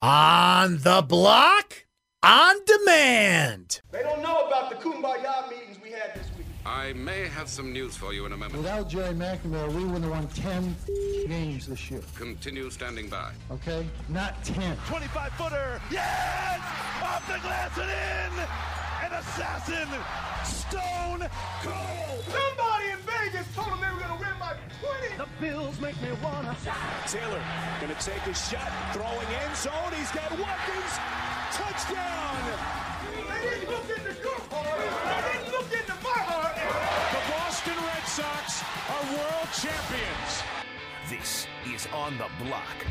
On the block, on demand. They don't know about the kumbaya meetings we had this week. I may have some news for you in a moment. Without Gerry McNamara, we wouldn't have won 10 games this year. Continue standing by. Okay? Not 10. 25 footer. Yes! Off the glass and in! An assassin! Stone Cold! Somebody in Vegas told them they were going to win by 20. The Bills make me wanna. Taylor gonna take a shot, throwing end zone. He's got Watkins. Touchdown! They didn't look into your heart. They didn't look into my heart. The Boston Red Sox are world champions. This is On the Block.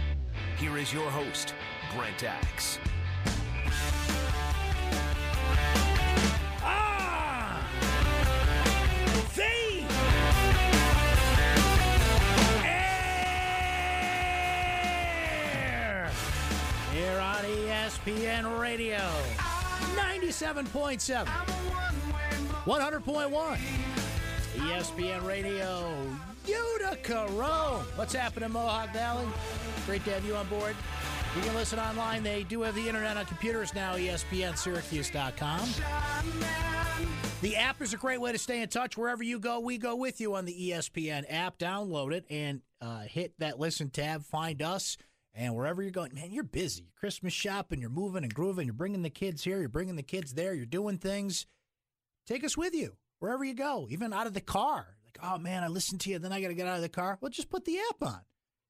Here is your host, Brent Axe. Here on ESPN Radio. 97.7. 100.1. ESPN Radio. Utica Rome. What's happening, Mohawk Valley? Great to have you on board. You can listen online. They do have the internet on computers now, ESPNSyracuse.com. The app is a great way to stay in touch. Wherever you go, we go with you on the ESPN app. Download it and uh, hit that listen tab. Find us. And wherever you're going, man, you're busy. You're Christmas shopping, you're moving and grooving, you're bringing the kids here, you're bringing the kids there, you're doing things. Take us with you wherever you go, even out of the car. Like, oh man, I listened to you, then I got to get out of the car. Well, just put the app on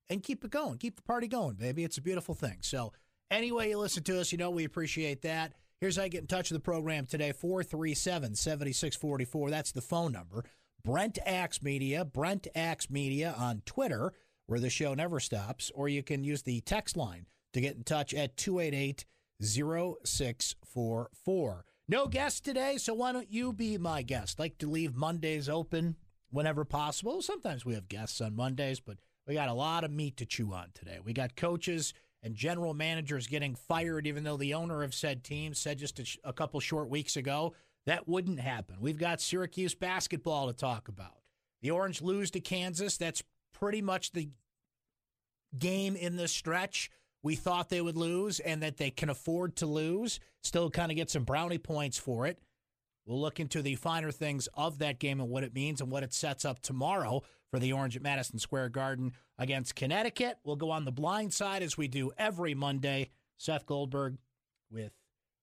and keep it going. Keep the party going, baby. It's a beautiful thing. So, anyway, you listen to us, you know we appreciate that. Here's how you get in touch with the program today 437 7644. That's the phone number. Brent Axe Media, Brent Axe Media on Twitter, where the show never stops, or you can use the text line to get in touch at 288 0644. No guest today, so why don't you be my guest? Like to leave Mondays open whenever possible. Sometimes we have guests on Mondays, but we got a lot of meat to chew on today. We got coaches and general managers getting fired, even though the owner of said team said just a, sh- a couple short weeks ago that wouldn't happen. We've got Syracuse basketball to talk about. The Orange lose to Kansas. That's pretty much the game in this stretch we thought they would lose and that they can afford to lose. Still kind of get some brownie points for it. We'll look into the finer things of that game and what it means and what it sets up tomorrow for the Orange at Madison Square Garden against Connecticut. We'll go on the blind side as we do every Monday. Seth Goldberg with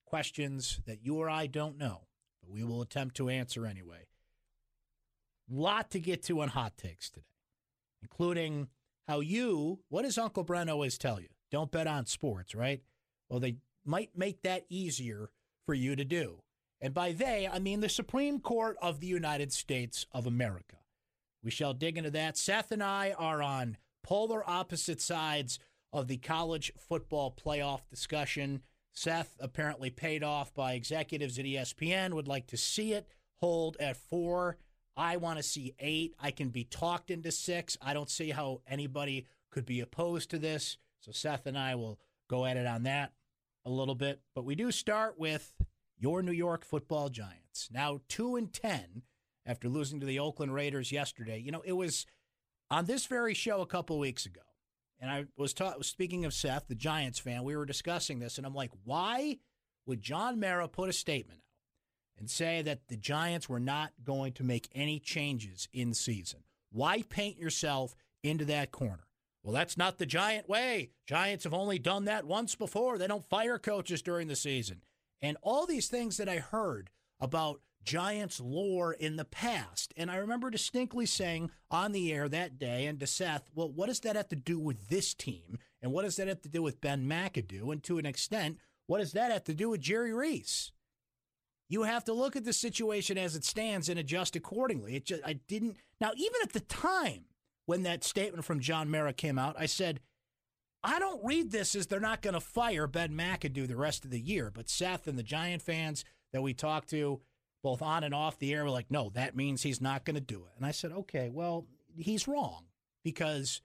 questions that you or I don't know, but we will attempt to answer anyway. Lot to get to on hot takes today, including how you, what does Uncle Brent always tell you? Don't bet on sports, right? Well, they might make that easier for you to do. And by they, I mean the Supreme Court of the United States of America. We shall dig into that. Seth and I are on polar opposite sides of the college football playoff discussion. Seth, apparently paid off by executives at ESPN, would like to see it hold at four. I want to see eight. I can be talked into six. I don't see how anybody could be opposed to this. So Seth and I will go at it on that a little bit. But we do start with your New York football giants. Now 2 and 10 after losing to the Oakland Raiders yesterday. You know, it was on this very show a couple weeks ago. And I was ta- speaking of Seth, the Giants fan, we were discussing this and I'm like, why would John Mara put a statement and say that the Giants were not going to make any changes in season? Why paint yourself into that corner? Well, that's not the Giant way. Giants have only done that once before. They don't fire coaches during the season. And all these things that I heard about Giants lore in the past. And I remember distinctly saying on the air that day and to Seth, well, what does that have to do with this team? And what does that have to do with Ben McAdoo? And to an extent, what does that have to do with Jerry Reese? You have to look at the situation as it stands and adjust accordingly. It just I didn't now even at the time when that statement from John Mara came out, I said, I don't read this as they're not going to fire Ben McAdoo the rest of the year. But Seth and the Giant fans that we talked to, both on and off the air, were like, no, that means he's not going to do it. And I said, okay, well, he's wrong because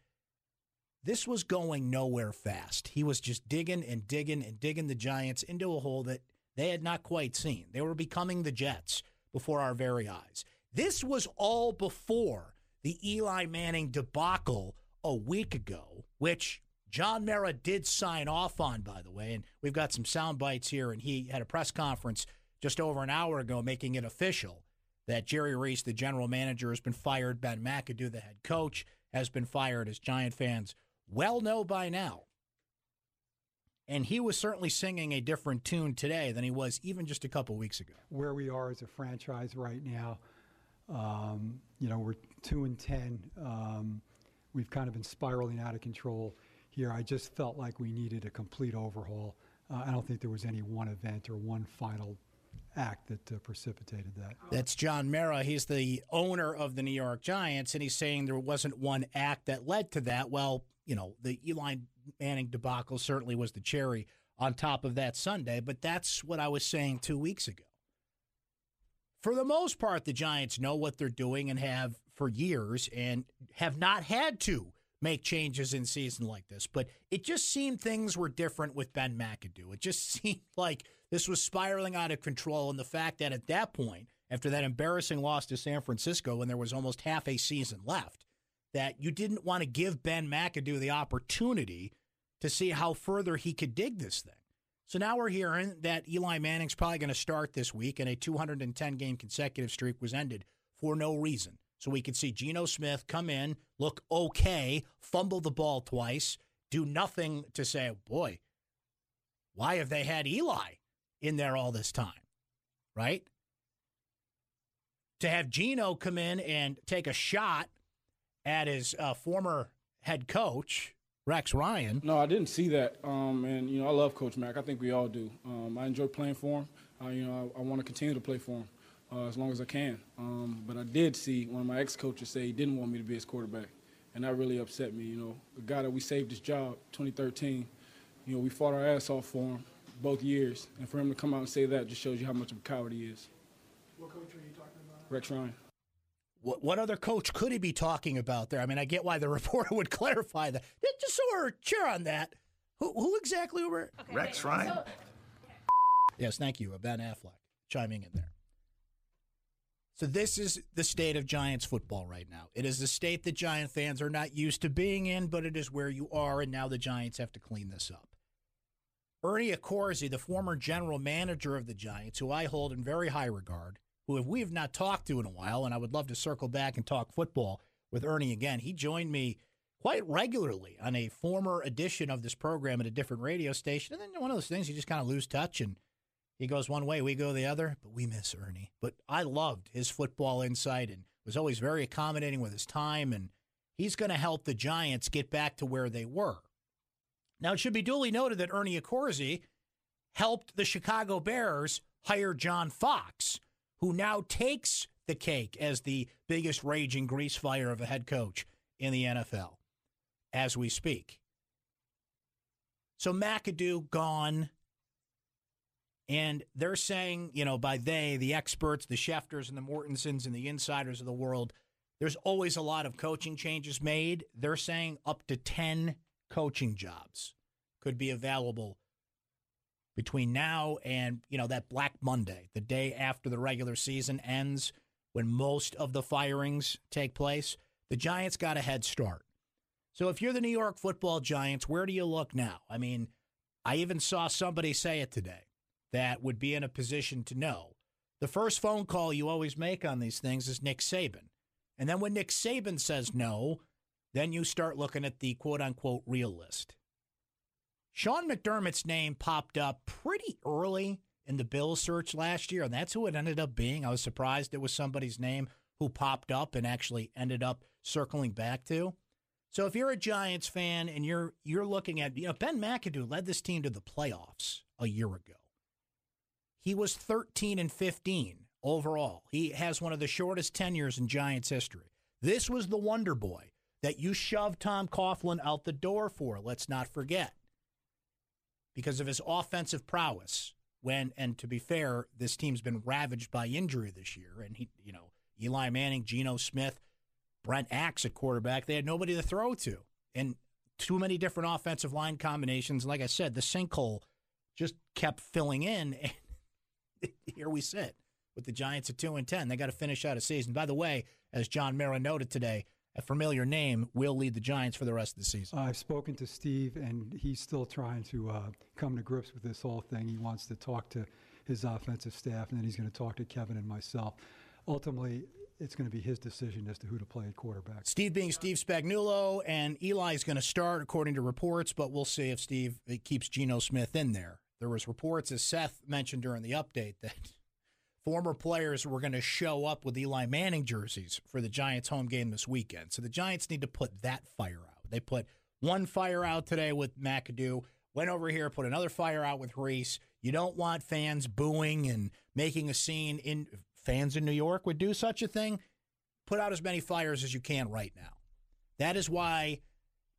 this was going nowhere fast. He was just digging and digging and digging the Giants into a hole that they had not quite seen. They were becoming the Jets before our very eyes. This was all before the Eli Manning debacle a week ago, which John Mara did sign off on, by the way, and we've got some sound bites here. And he had a press conference just over an hour ago making it official that Jerry Reese, the general manager, has been fired. Ben McAdoo, the head coach, has been fired, as Giant fans well know by now. And he was certainly singing a different tune today than he was even just a couple weeks ago. Where we are as a franchise right now, um, you know, we're two and ten. Um, we've kind of been spiraling out of control here. I just felt like we needed a complete overhaul. Uh, I don't think there was any one event or one final act that uh, precipitated that. That's John Mara. He's the owner of the New York Giants, and he's saying there wasn't one act that led to that. Well, you know, the Eli Manning debacle certainly was the cherry on top of that Sunday, but that's what I was saying two weeks ago. For the most part, the Giants know what they're doing and have for years and have not had to make changes in season like this. But it just seemed things were different with Ben McAdoo. It just seemed like this was spiraling out of control. And the fact that at that point, after that embarrassing loss to San Francisco when there was almost half a season left, that you didn't want to give Ben McAdoo the opportunity to see how further he could dig this thing. So now we're hearing that Eli Manning's probably going to start this week, and a 210 game consecutive streak was ended for no reason. So we could see Geno Smith come in, look okay, fumble the ball twice, do nothing to say, boy, why have they had Eli in there all this time? Right? To have Geno come in and take a shot at his uh, former head coach, Rex Ryan. No, I didn't see that. Um, and, you know, I love Coach Mack. I think we all do. Um, I enjoy playing for him. Uh, you know, I, I want to continue to play for him uh, as long as I can. Um, but I did see one of my ex-coaches say he didn't want me to be his quarterback. And that really upset me, you know. The guy that we saved his job 2013, you know, we fought our ass off for him both years. And for him to come out and say that just shows you how much of a coward he is. What coach are you talking about? Rex Ryan. What, what other coach could he be talking about there? I mean, I get why the reporter would clarify that. Just so we're cheer on that. Who, who exactly were? Okay, Rex wait, Ryan. So, yes, thank you, uh, Ben Affleck, chiming in there. So this is the state of Giants football right now. It is the state that Giant fans are not used to being in, but it is where you are, and now the Giants have to clean this up. Ernie Accorsi, the former general manager of the Giants, who I hold in very high regard, who we have not talked to in a while, and I would love to circle back and talk football with Ernie again. He joined me quite regularly on a former edition of this program at a different radio station. And then one of those things you just kind of lose touch and he goes one way, we go the other, but we miss Ernie. But I loved his football insight and was always very accommodating with his time. And he's going to help the Giants get back to where they were. Now, it should be duly noted that Ernie Accorsi helped the Chicago Bears hire John Fox, who now takes the cake as the biggest raging grease fire of a head coach in the NFL as we speak. So McAdoo gone. And they're saying, you know, by they, the experts, the Schefters and the Mortensens and the insiders of the world, there's always a lot of coaching changes made. They're saying up to 10 coaching jobs could be available between now and, you know, that Black Monday, the day after the regular season ends, when most of the firings take place. The Giants got a head start. So if you're the New York football Giants, where do you look now? I mean, I even saw somebody say it today that would be in a position to know. The first phone call you always make on these things is Nick Saban. And then when Nick Saban says no, then you start looking at the quote unquote real list. Sean McDermott's name popped up pretty early in the Bill search last year, and that's who it ended up being. I was surprised it was somebody's name who popped up and actually ended up circling back to. So if you're a Giants fan and you're you're looking at, you know, Ben McAdoo led this team to the playoffs a year ago. He was 13 and 15 overall. He has one of the shortest tenures in Giants history. This was the wonder boy that you shoved Tom Coughlin out the door for, let's not forget. Because of his offensive prowess. When and to be fair, this team's been ravaged by injury this year and he, you know, Eli Manning, Geno Smith, Brent Axe at quarterback, they had nobody to throw to. And too many different offensive line combinations. Like I said, the sinkhole just kept filling in and here we sit with the Giants at two and ten. They got to finish out a season. By the way, as John Mara noted today, a familiar name, will lead the Giants for the rest of the season. I've spoken to Steve, and he's still trying to uh, come to grips with this whole thing. He wants to talk to his offensive staff, and then he's going to talk to Kevin and myself. Ultimately, it's going to be his decision as to who to play at quarterback. Steve being Steve Spagnuolo, and Eli is going to start according to reports, but we'll see if Steve keeps Geno Smith in there. There was reports, as Seth mentioned during the update, that former players were going to show up with Eli Manning jerseys for the Giants home game this weekend. So the Giants need to put that fire out. They put one fire out today with McAdoo, went over here, put another fire out with Reese. You don't want fans booing and making a scene in fans in New York would do such a thing. Put out as many fires as you can right now. That is why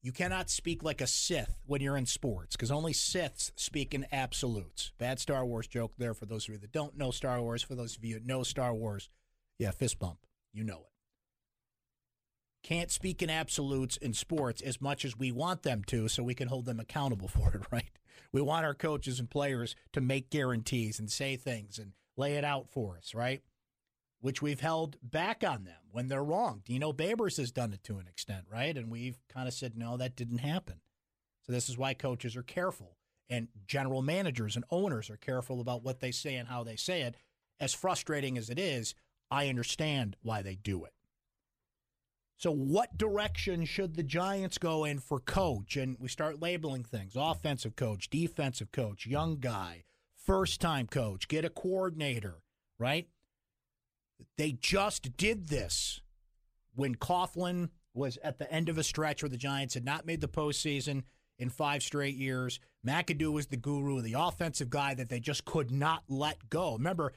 you cannot speak like a Sith when you're in sports, because only Siths speak in absolutes. Bad Star Wars joke there for those of you that don't know Star Wars. For those of you that know Star Wars, yeah, fist bump. You know it. Can't speak in absolutes in sports as much as we want them to, so we can hold them accountable for it, right? We want our coaches and players to make guarantees and say things and lay it out for us, right? Which we've held back on them when they're wrong. Dino Babers has done it to an extent, right? And we've kind of said, no, that didn't happen. So this is why coaches are careful and general managers and owners are careful about what they say and how they say it. As frustrating as it is, I understand why they do it. So, what direction should the Giants go in for coach? And we start labeling things offensive coach, defensive coach, young guy, first time coach, get a coordinator, right? They just did this when Coughlin was at the end of a stretch where the Giants had not made the postseason in five straight years. McAdoo was the guru, the offensive guy that they just could not let go. Remember,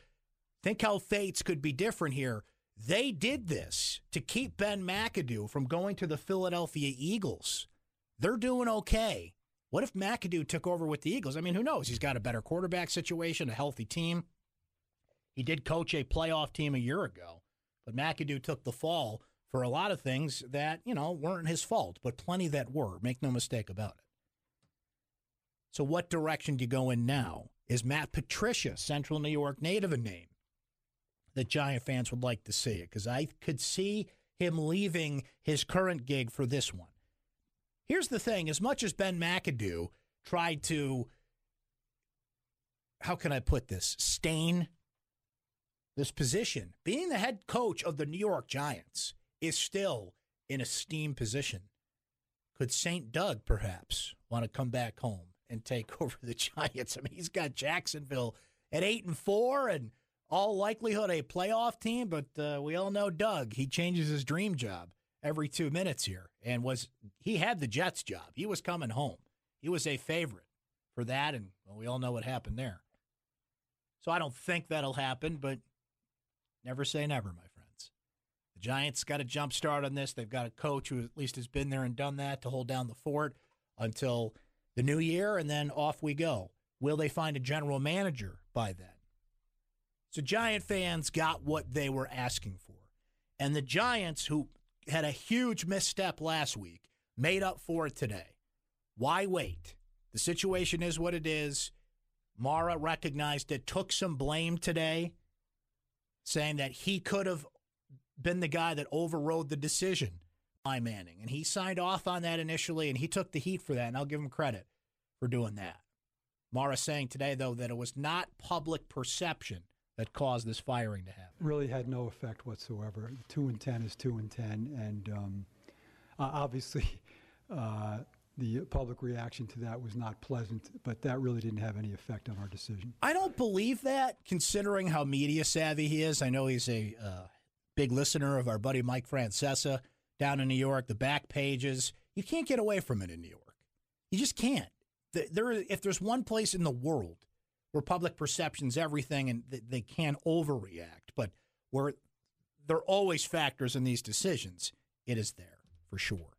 think how fates could be different here. They did this to keep Ben McAdoo from going to the Philadelphia Eagles. They're doing okay. What if McAdoo took over with the Eagles? I mean, who knows? He's got a better quarterback situation, a healthy team. He did coach a playoff team a year ago, but McAdoo took the fall for a lot of things that, you know, weren't his fault, but plenty that were. Make no mistake about it. So, what direction do you go in now? Is Matt Patricia, Central New York native, a name that Giant fans would like to see? Because I could see him leaving his current gig for this one. Here's the thing as much as Ben McAdoo tried to, how can I put this, stain this position, being the head coach of the New York Giants is still an esteemed position. Could St. Doug perhaps want to come back home and take over the Giants? I mean, he's got Jacksonville at eight and four, and all likelihood a playoff team. But uh, we all know Doug; he changes his dream job every two minutes here, and was he had the Jets job? He was coming home. He was a favorite for that, and well, we all know what happened there. So I don't think that'll happen, but Never say never, my friends. The Giants got a jump start on this. They've got a coach who at least has been there and done that to hold down the fort until the new year, and then off we go. Will they find a general manager by then? So, Giant fans got what they were asking for. And the Giants, who had a huge misstep last week, made up for it today. Why wait? The situation is what it is. Mara recognized it, took some blame today saying that he could have been the guy that overrode the decision by Manning. And he signed off on that initially, and he took the heat for that, and I'll give him credit for doing that. Mara saying today, though, that it was not public perception that caused this firing to happen. Really had no effect whatsoever. Two and ten is two and ten, and um, obviously, uh, the public reaction to that was not pleasant, but that really didn't have any effect on our decision. I don't believe that, considering how media savvy he is. I know he's a uh, big listener of our buddy Mike Francesa down in New York, the back pages. You can't get away from it in New York. You just can't. There, if there's one place in the world where public perception's everything and they can't overreact, but where there are always factors in these decisions, it is there for sure.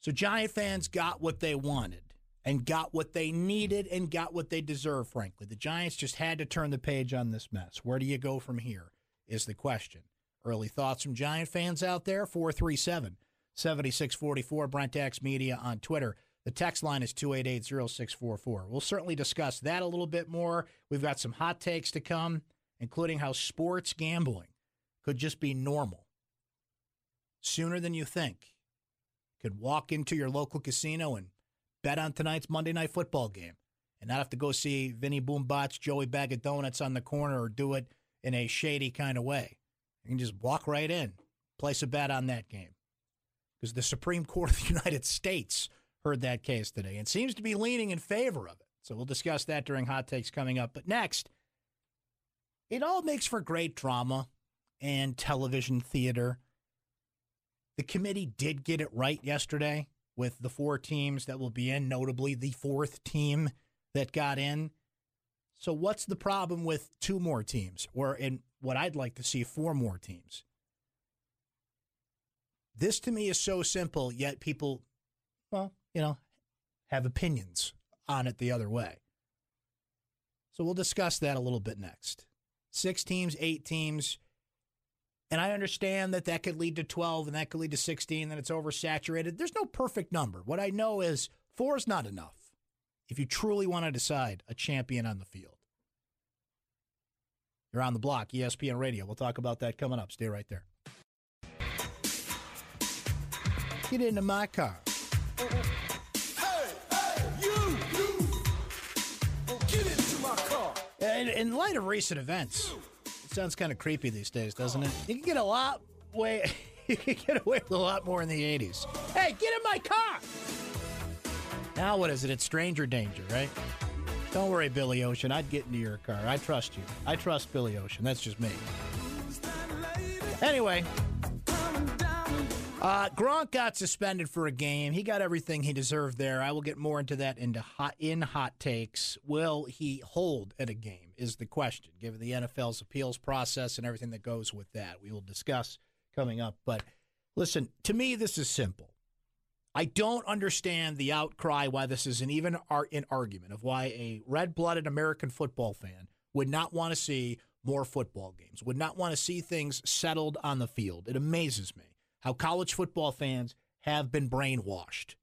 So Giant fans got what they wanted and got what they needed and got what they deserve, frankly. The Giants just had to turn the page on this mess. Where do you go from here is the question. Early thoughts from Giant fans out there 437 7644. Brent Axe Media on Twitter. The text line is 288 0644. We'll certainly discuss that a little bit more. We've got some hot takes to come, including how sports gambling could just be normal sooner than you think. Could walk into your local casino and bet on tonight's Monday night football game and not have to go see Vinny Boombots, Joey Bag of Donuts on the corner or do it in a shady kind of way. You can just walk right in, place a bet on that game. Because the Supreme Court of the United States heard that case today and seems to be leaning in favor of it. So we'll discuss that during Hot Takes coming up. But next, it all makes for great drama and television theater. The committee did get it right yesterday with the four teams that will be in, notably the fourth team that got in. So, what's the problem with two more teams, or in what I'd like to see, four more teams? This to me is so simple, yet people, well, you know, have opinions on it the other way. So, we'll discuss that a little bit next. Six teams, eight teams. And I understand that that could lead to 12 and that could lead to 16, then it's oversaturated. There's no perfect number. What I know is four is not enough if you truly want to decide a champion on the field. You're on the block, ESPN Radio. We'll talk about that coming up. Stay right there. Get into my car. In, in light of recent events, it sounds kind of creepy these days, doesn't it? You can get a lot way. You can get away with a lot more in the '80s. Hey, get in my car! Now what is it? It's stranger danger, right? Don't worry, Billy Ocean. I'd get into your car. I trust you. I trust Billy Ocean. That's just me. Anyway, uh, Gronk got suspended for a game. He got everything he deserved there. I will get more into that into hot in hot takes. Will he hold at a game? Is the question, given the NFL's appeals process and everything that goes with that. We will discuss coming up. But listen, to me, this is simple. I don't understand the outcry why this is an even ar- an argument of why a red-blooded American football fan would not want to see more football games, would not want to see things settled on the field. It amazes me how college football fans have been brainwashed.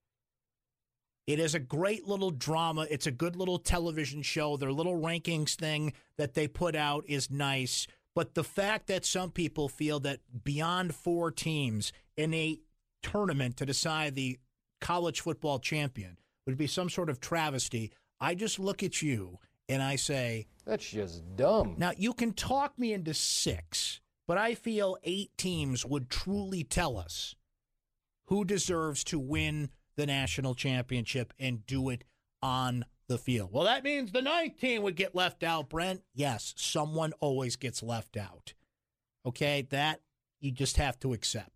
It is a great little drama. It's a good little television show. Their little rankings thing that they put out is nice. But the fact that some people feel that beyond four teams in a tournament to decide the college football champion would be some sort of travesty, I just look at you and I say, That's just dumb. now, you can talk me into six, but I feel eight teams would truly tell us who deserves to win the national championship and do it on the field. Well, that means the ninth team would get left out, Brent. Yes, someone always gets left out. Okay, that you just have to accept.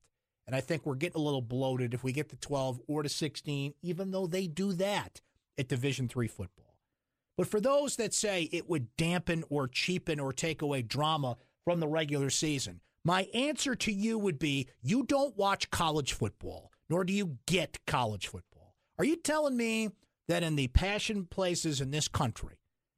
And I think we're getting a little bloated if we get to 12 or to 16, even though they do that at Division three football. But for those that say it would dampen or cheapen or take away drama from the regular season, my answer to you would be you don't watch college football, nor do you get college football. Are you telling me that in the passion places in this country,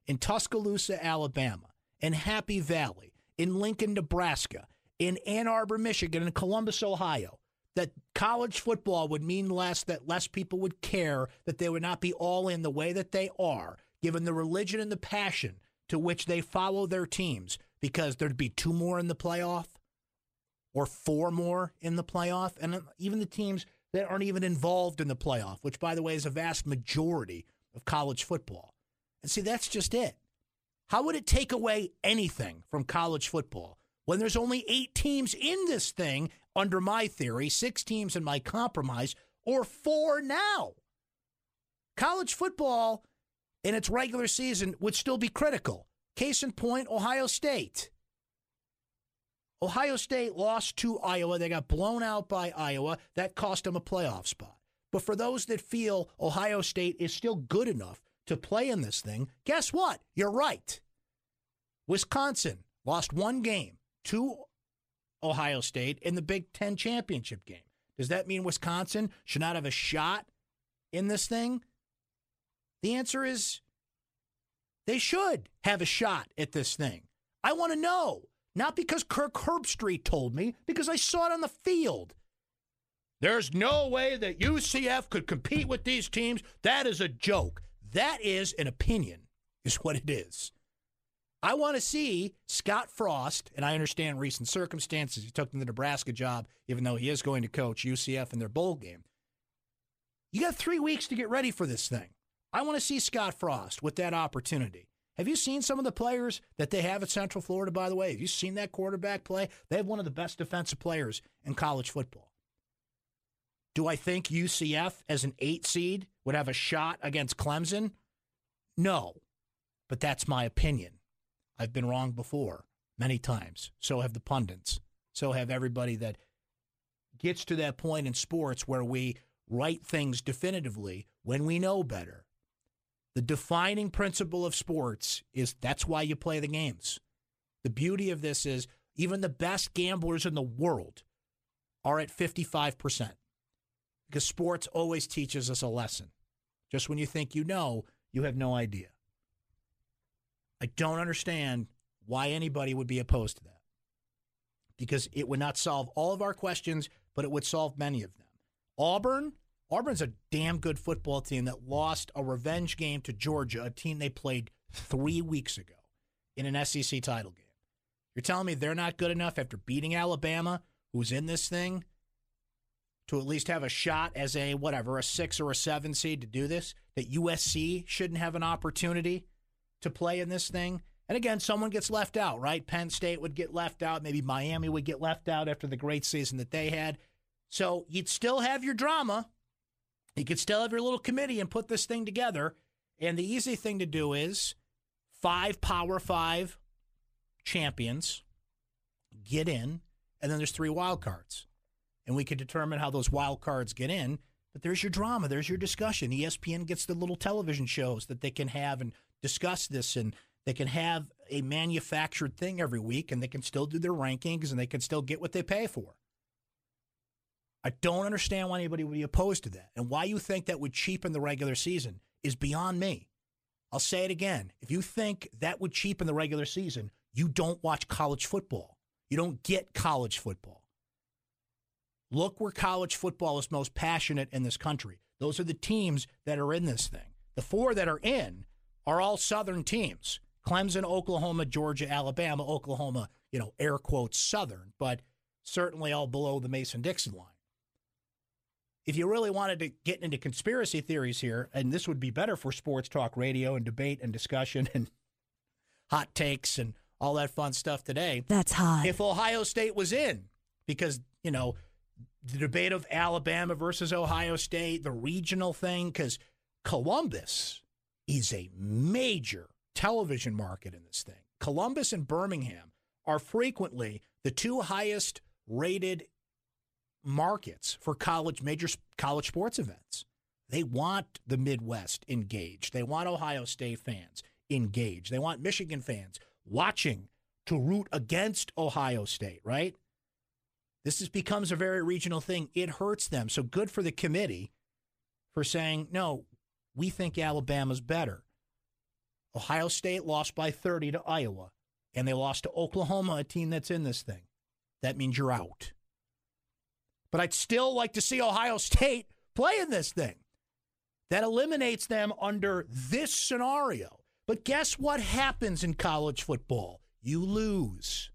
in Tuscaloosa, Alabama, in Happy Valley, in Lincoln, Nebraska, in Ann Arbor, Michigan, in Columbus, Ohio, that college football would mean less, that less people would care, that they would not be all in the way that they are, given the religion and the passion to which they follow their teams, because there'd be two more in the playoff or four more in the playoff, and even the teams that aren't even involved in the playoff, which, by the way, is a vast majority of college football. And see, that's just it. How would it take away anything from college football when there's only eight teams in this thing, under my theory, six teams in my compromise, or four now? College football in its regular season would still be critical. Case in point, Ohio State. Ohio State lost to Iowa. They got blown out by Iowa. That cost them a playoff spot. But for those that feel Ohio State is still good enough to play in this thing, guess what? You're right. Wisconsin lost one game to Ohio State in the Big Ten championship game. Does that mean Wisconsin should not have a shot in this thing? The answer is they should have a shot at this thing. I want to know. Not because Kirk Herbstreit told me, because I saw it on the field. There's no way that UCF could compete with these teams. That is a joke. That is an opinion, is what it is. I want to see Scott Frost, and I understand recent circumstances. He took the Nebraska job, even though he is going to coach UCF in their bowl game. You got three weeks to get ready for this thing. I want to see Scott Frost with that opportunity. Have you seen some of the players that they have at Central Florida, by the way? Have you seen that quarterback play? They have one of the best defensive players in college football. Do I think UCF, as an eight seed, would have a shot against Clemson? No, but that's my opinion. I've been wrong before many times. So have the pundits. So have everybody that gets to that point in sports where we write things definitively when we know better. The defining principle of sports is that's why you play the games. The beauty of this is even the best gamblers in the world are at 55% because sports always teaches us a lesson. Just when you think you know, you have no idea. I don't understand why anybody would be opposed to that because it would not solve all of our questions, but it would solve many of them. Auburn, Auburn's a damn good football team that lost a revenge game to Georgia, a team they played three weeks ago in an SEC title game. You're telling me they're not good enough after beating Alabama, who's in this thing, to at least have a shot as a whatever, a six or a seven seed to do this? That USC shouldn't have an opportunity to play in this thing? And again, someone gets left out, right? Penn State would get left out. Maybe Miami would get left out after the great season that they had. So you'd still have your drama. You could still have your little committee and put this thing together. And the easy thing to do is five Power Five champions get in, and then there's three wild cards. And we could determine how those wild cards get in. But there's your drama, there's your discussion. ESPN gets the little television shows that they can have and discuss this, and they can have a manufactured thing every week, and they can still do their rankings, and they can still get what they pay for. I don't understand why anybody would be opposed to that. And why you think that would cheapen the regular season is beyond me. I'll say it again. If you think that would cheapen the regular season, you don't watch college football. You don't get college football. Look where college football is most passionate in this country. Those are the teams that are in this thing. The four that are in are all Southern teams Clemson, Oklahoma, Georgia, Alabama, Oklahoma, you know, air quotes Southern, but certainly all below the Mason Dixon line if you really wanted to get into conspiracy theories here, and this would be better for sports talk radio and debate and discussion and hot takes and all that fun stuff today. That's hot. If Ohio State was in, because, you know, the debate of Alabama versus Ohio State, the regional thing, because Columbus is a major television market in this thing. Columbus and Birmingham are frequently the two highest rated markets for college major college sports events. They want the Midwest engaged. They want Ohio State fans engaged. They want Michigan fans watching to root against Ohio State, right? This is, becomes a very regional thing. It hurts them. So good for the committee for saying, no, we think Alabama's better. Ohio State lost by 30 to Iowa, and they lost to Oklahoma, a team that's in this thing. That means you're out. But I'd still like to see Ohio State play in this thing. That eliminates them under this scenario. But guess what happens in college football? You lose.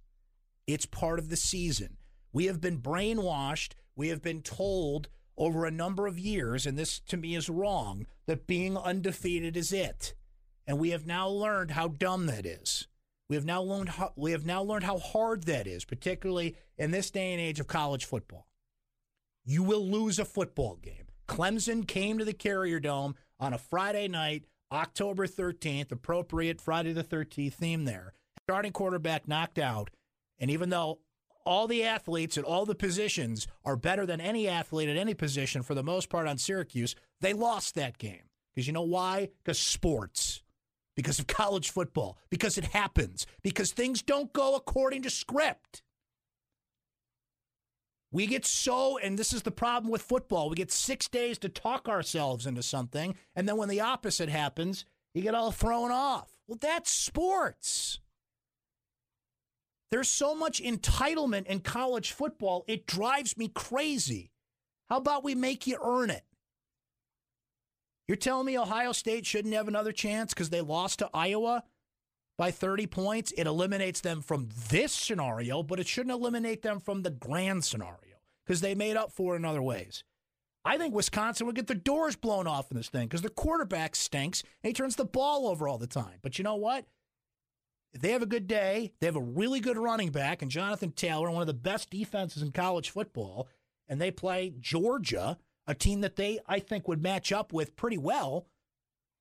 It's part of the season. We have been brainwashed. We have been told over a number of years, and this to me is wrong, that being undefeated is it. And we have now learned how dumb that is. We have now learned how, we have now learned how hard that is, particularly in this day and age of college football you will lose a football game. Clemson came to the Carrier Dome on a Friday night, October 13th, appropriate Friday the 13th theme there. Starting quarterback knocked out. And even though all the athletes at all the positions are better than any athlete at any position for the most part on Syracuse, they lost that game. Because you know why? Because sports. Because of college football. Because it happens. Because things don't go according to script. We get so, and this is the problem with football, we get six days to talk ourselves into something, and then when the opposite happens, you get all thrown off. Well, that's sports. There's so much entitlement in college football, it drives me crazy. How about we make you earn it? You're telling me Ohio State shouldn't have another chance because they lost to Iowa? by 30 points, it eliminates them from this scenario, but it shouldn't eliminate them from the grand scenario because they made up for it in other ways. I think Wisconsin would get the doors blown off in this thing because the quarterback stinks and he turns the ball over all the time. But you know what? If they have a good day, they have a really good running back and Jonathan Taylor, one of the best defenses in college football, and they play Georgia, a team that they, I think, would match up with pretty well.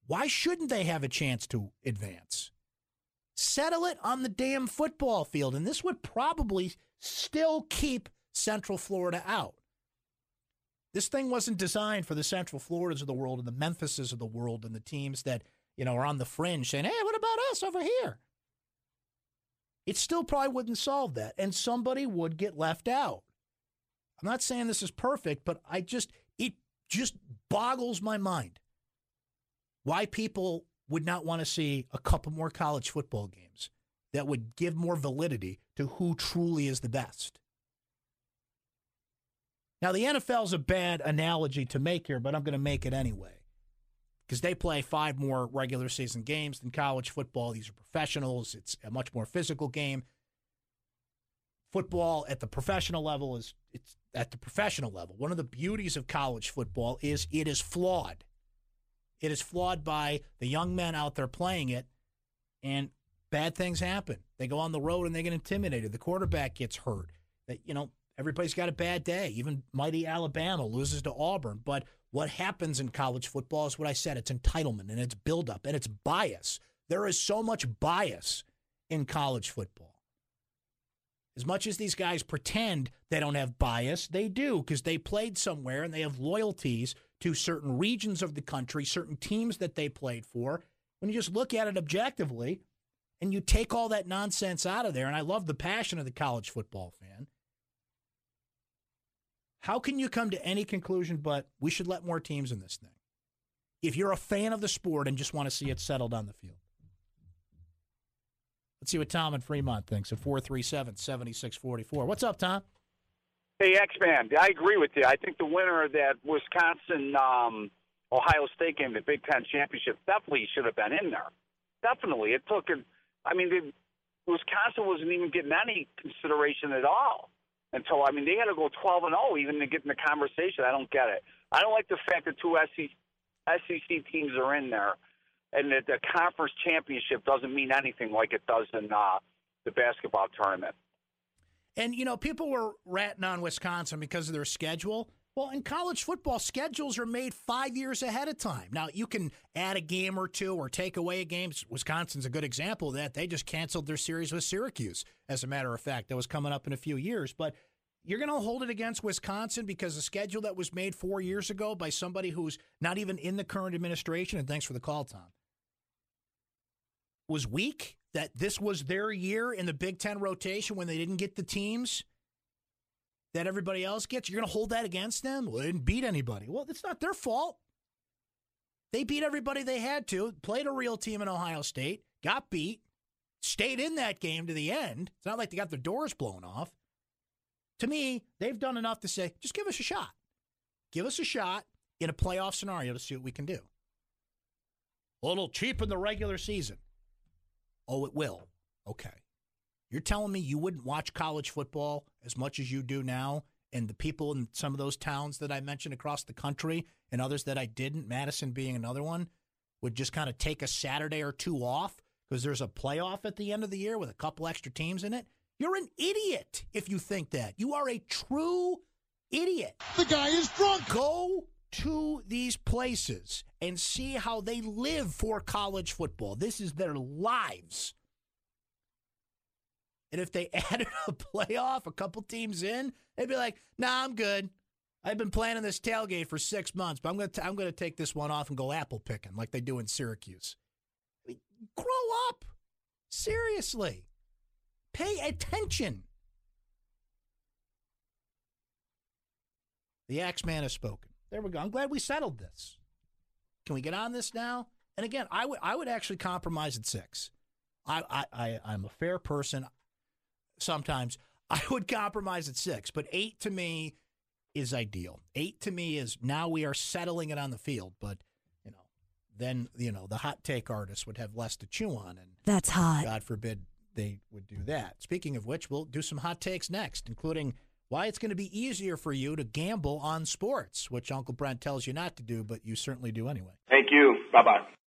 Why shouldn't they have a chance to advance? Settle it on the damn football field. And this would probably still keep Central Florida out. This thing wasn't designed for the Central Floridas of the world and the Memphises of the world and the teams that, you know, are on the fringe saying, hey, what about us over here? It still probably wouldn't solve that. And somebody would get left out. I'm not saying this is perfect, but I just, it just boggles my mind why people would not want to see a couple more college football games that would give more validity to who truly is the best. Now, the NFL is a bad analogy to make here, but I'm going to make it anyway because they play five more regular season games than college football. These are professionals, it's a much more physical game. Football at the professional level is it's at the professional level. One of the beauties of college football is it is flawed. It is flawed by the young men out there playing it, and bad things happen. They go on the road and they get intimidated. The quarterback gets hurt. That you know everybody's got a bad day. Even mighty Alabama loses to Auburn. But what happens in college football is what I said. It's entitlement and it's buildup and it's bias. There is so much bias in college football. As much as these guys pretend they don't have bias, they do because they played somewhere and they have loyalties to certain regions of the country, certain teams that they played for. When you just look at it objectively and you take all that nonsense out of there, and I love the passion of the college football fan, how can you come to any conclusion but we should let more teams in this thing? If you're a fan of the sport and just want to see it settled on the field. Let's see what Tom in Fremont thinks at 437 7644. What's up, Tom? Hey, Axe Man, I agree with you. I think the winner of that Wisconsin um, Ohio State game, the Big Ten championship, definitely should have been in there. Definitely, it took. I mean, the, Wisconsin wasn't even getting any consideration at all until I mean they had to go 12 and 0 even to get in the conversation. I don't get it. I don't like the fact that two SEC, SEC teams are in there, and that the conference championship doesn't mean anything like it does in uh, the basketball tournament. And, you know, people were ratting on Wisconsin because of their schedule. Well, in college football, schedules are made five years ahead of time. Now, you can add a game or two or take away a game. Wisconsin's a good example of that. They just canceled their series with Syracuse, as a matter of fact. That was coming up in a few years. But you're going to hold it against Wisconsin because the schedule that was made four years ago by somebody who's not even in the current administration, and thanks for the call, Tom, was weak? That this was their year in the Big Ten rotation when they didn't get the teams that everybody else gets? You're going to hold that against them? Well, they didn't beat anybody. Well, it's not their fault. They beat everybody they had to, played a real team in Ohio State, got beat, stayed in that game to the end. It's not like they got their doors blown off. To me, they've done enough to say, just give us a shot. Give us a shot in a playoff scenario to see what we can do. A little cheap in the regular season. Oh, it will. Okay. You're telling me you wouldn't watch college football as much as you do now? And the people in some of those towns that I mentioned across the country and others that I didn't, Madison being another one, would just kind of take a Saturday or two off because there's a playoff at the end of the year with a couple extra teams in it? You're an idiot if you think that. You are a true idiot. The guy is drunk. Go to these places and see how they live for college football. This is their lives. And if they added a playoff, a couple teams in, they'd be like, "Nah, I'm good. I've been planning this tailgate for six months, but I'm gonna I'm gonna take this one off and go apple picking like they do in Syracuse. I mean, grow up, seriously. Pay attention." The Axeman has spoken. There we go. I'm glad we settled this. Can we get on this now? And again, I would I would actually compromise at six. I, I, I I'm a fair person. Sometimes I would compromise at six, but eight to me is ideal. Eight to me is now we are settling it on the field, but you know then you know the hot take artists would have less to chew on, and That's hot. God forbid they would do that. Speaking of which, we'll do some hot takes next, including why it's going to be easier for you to gamble on sports, which Uncle Brent tells you not to do, but you certainly do anyway. Thank you. Bye bye.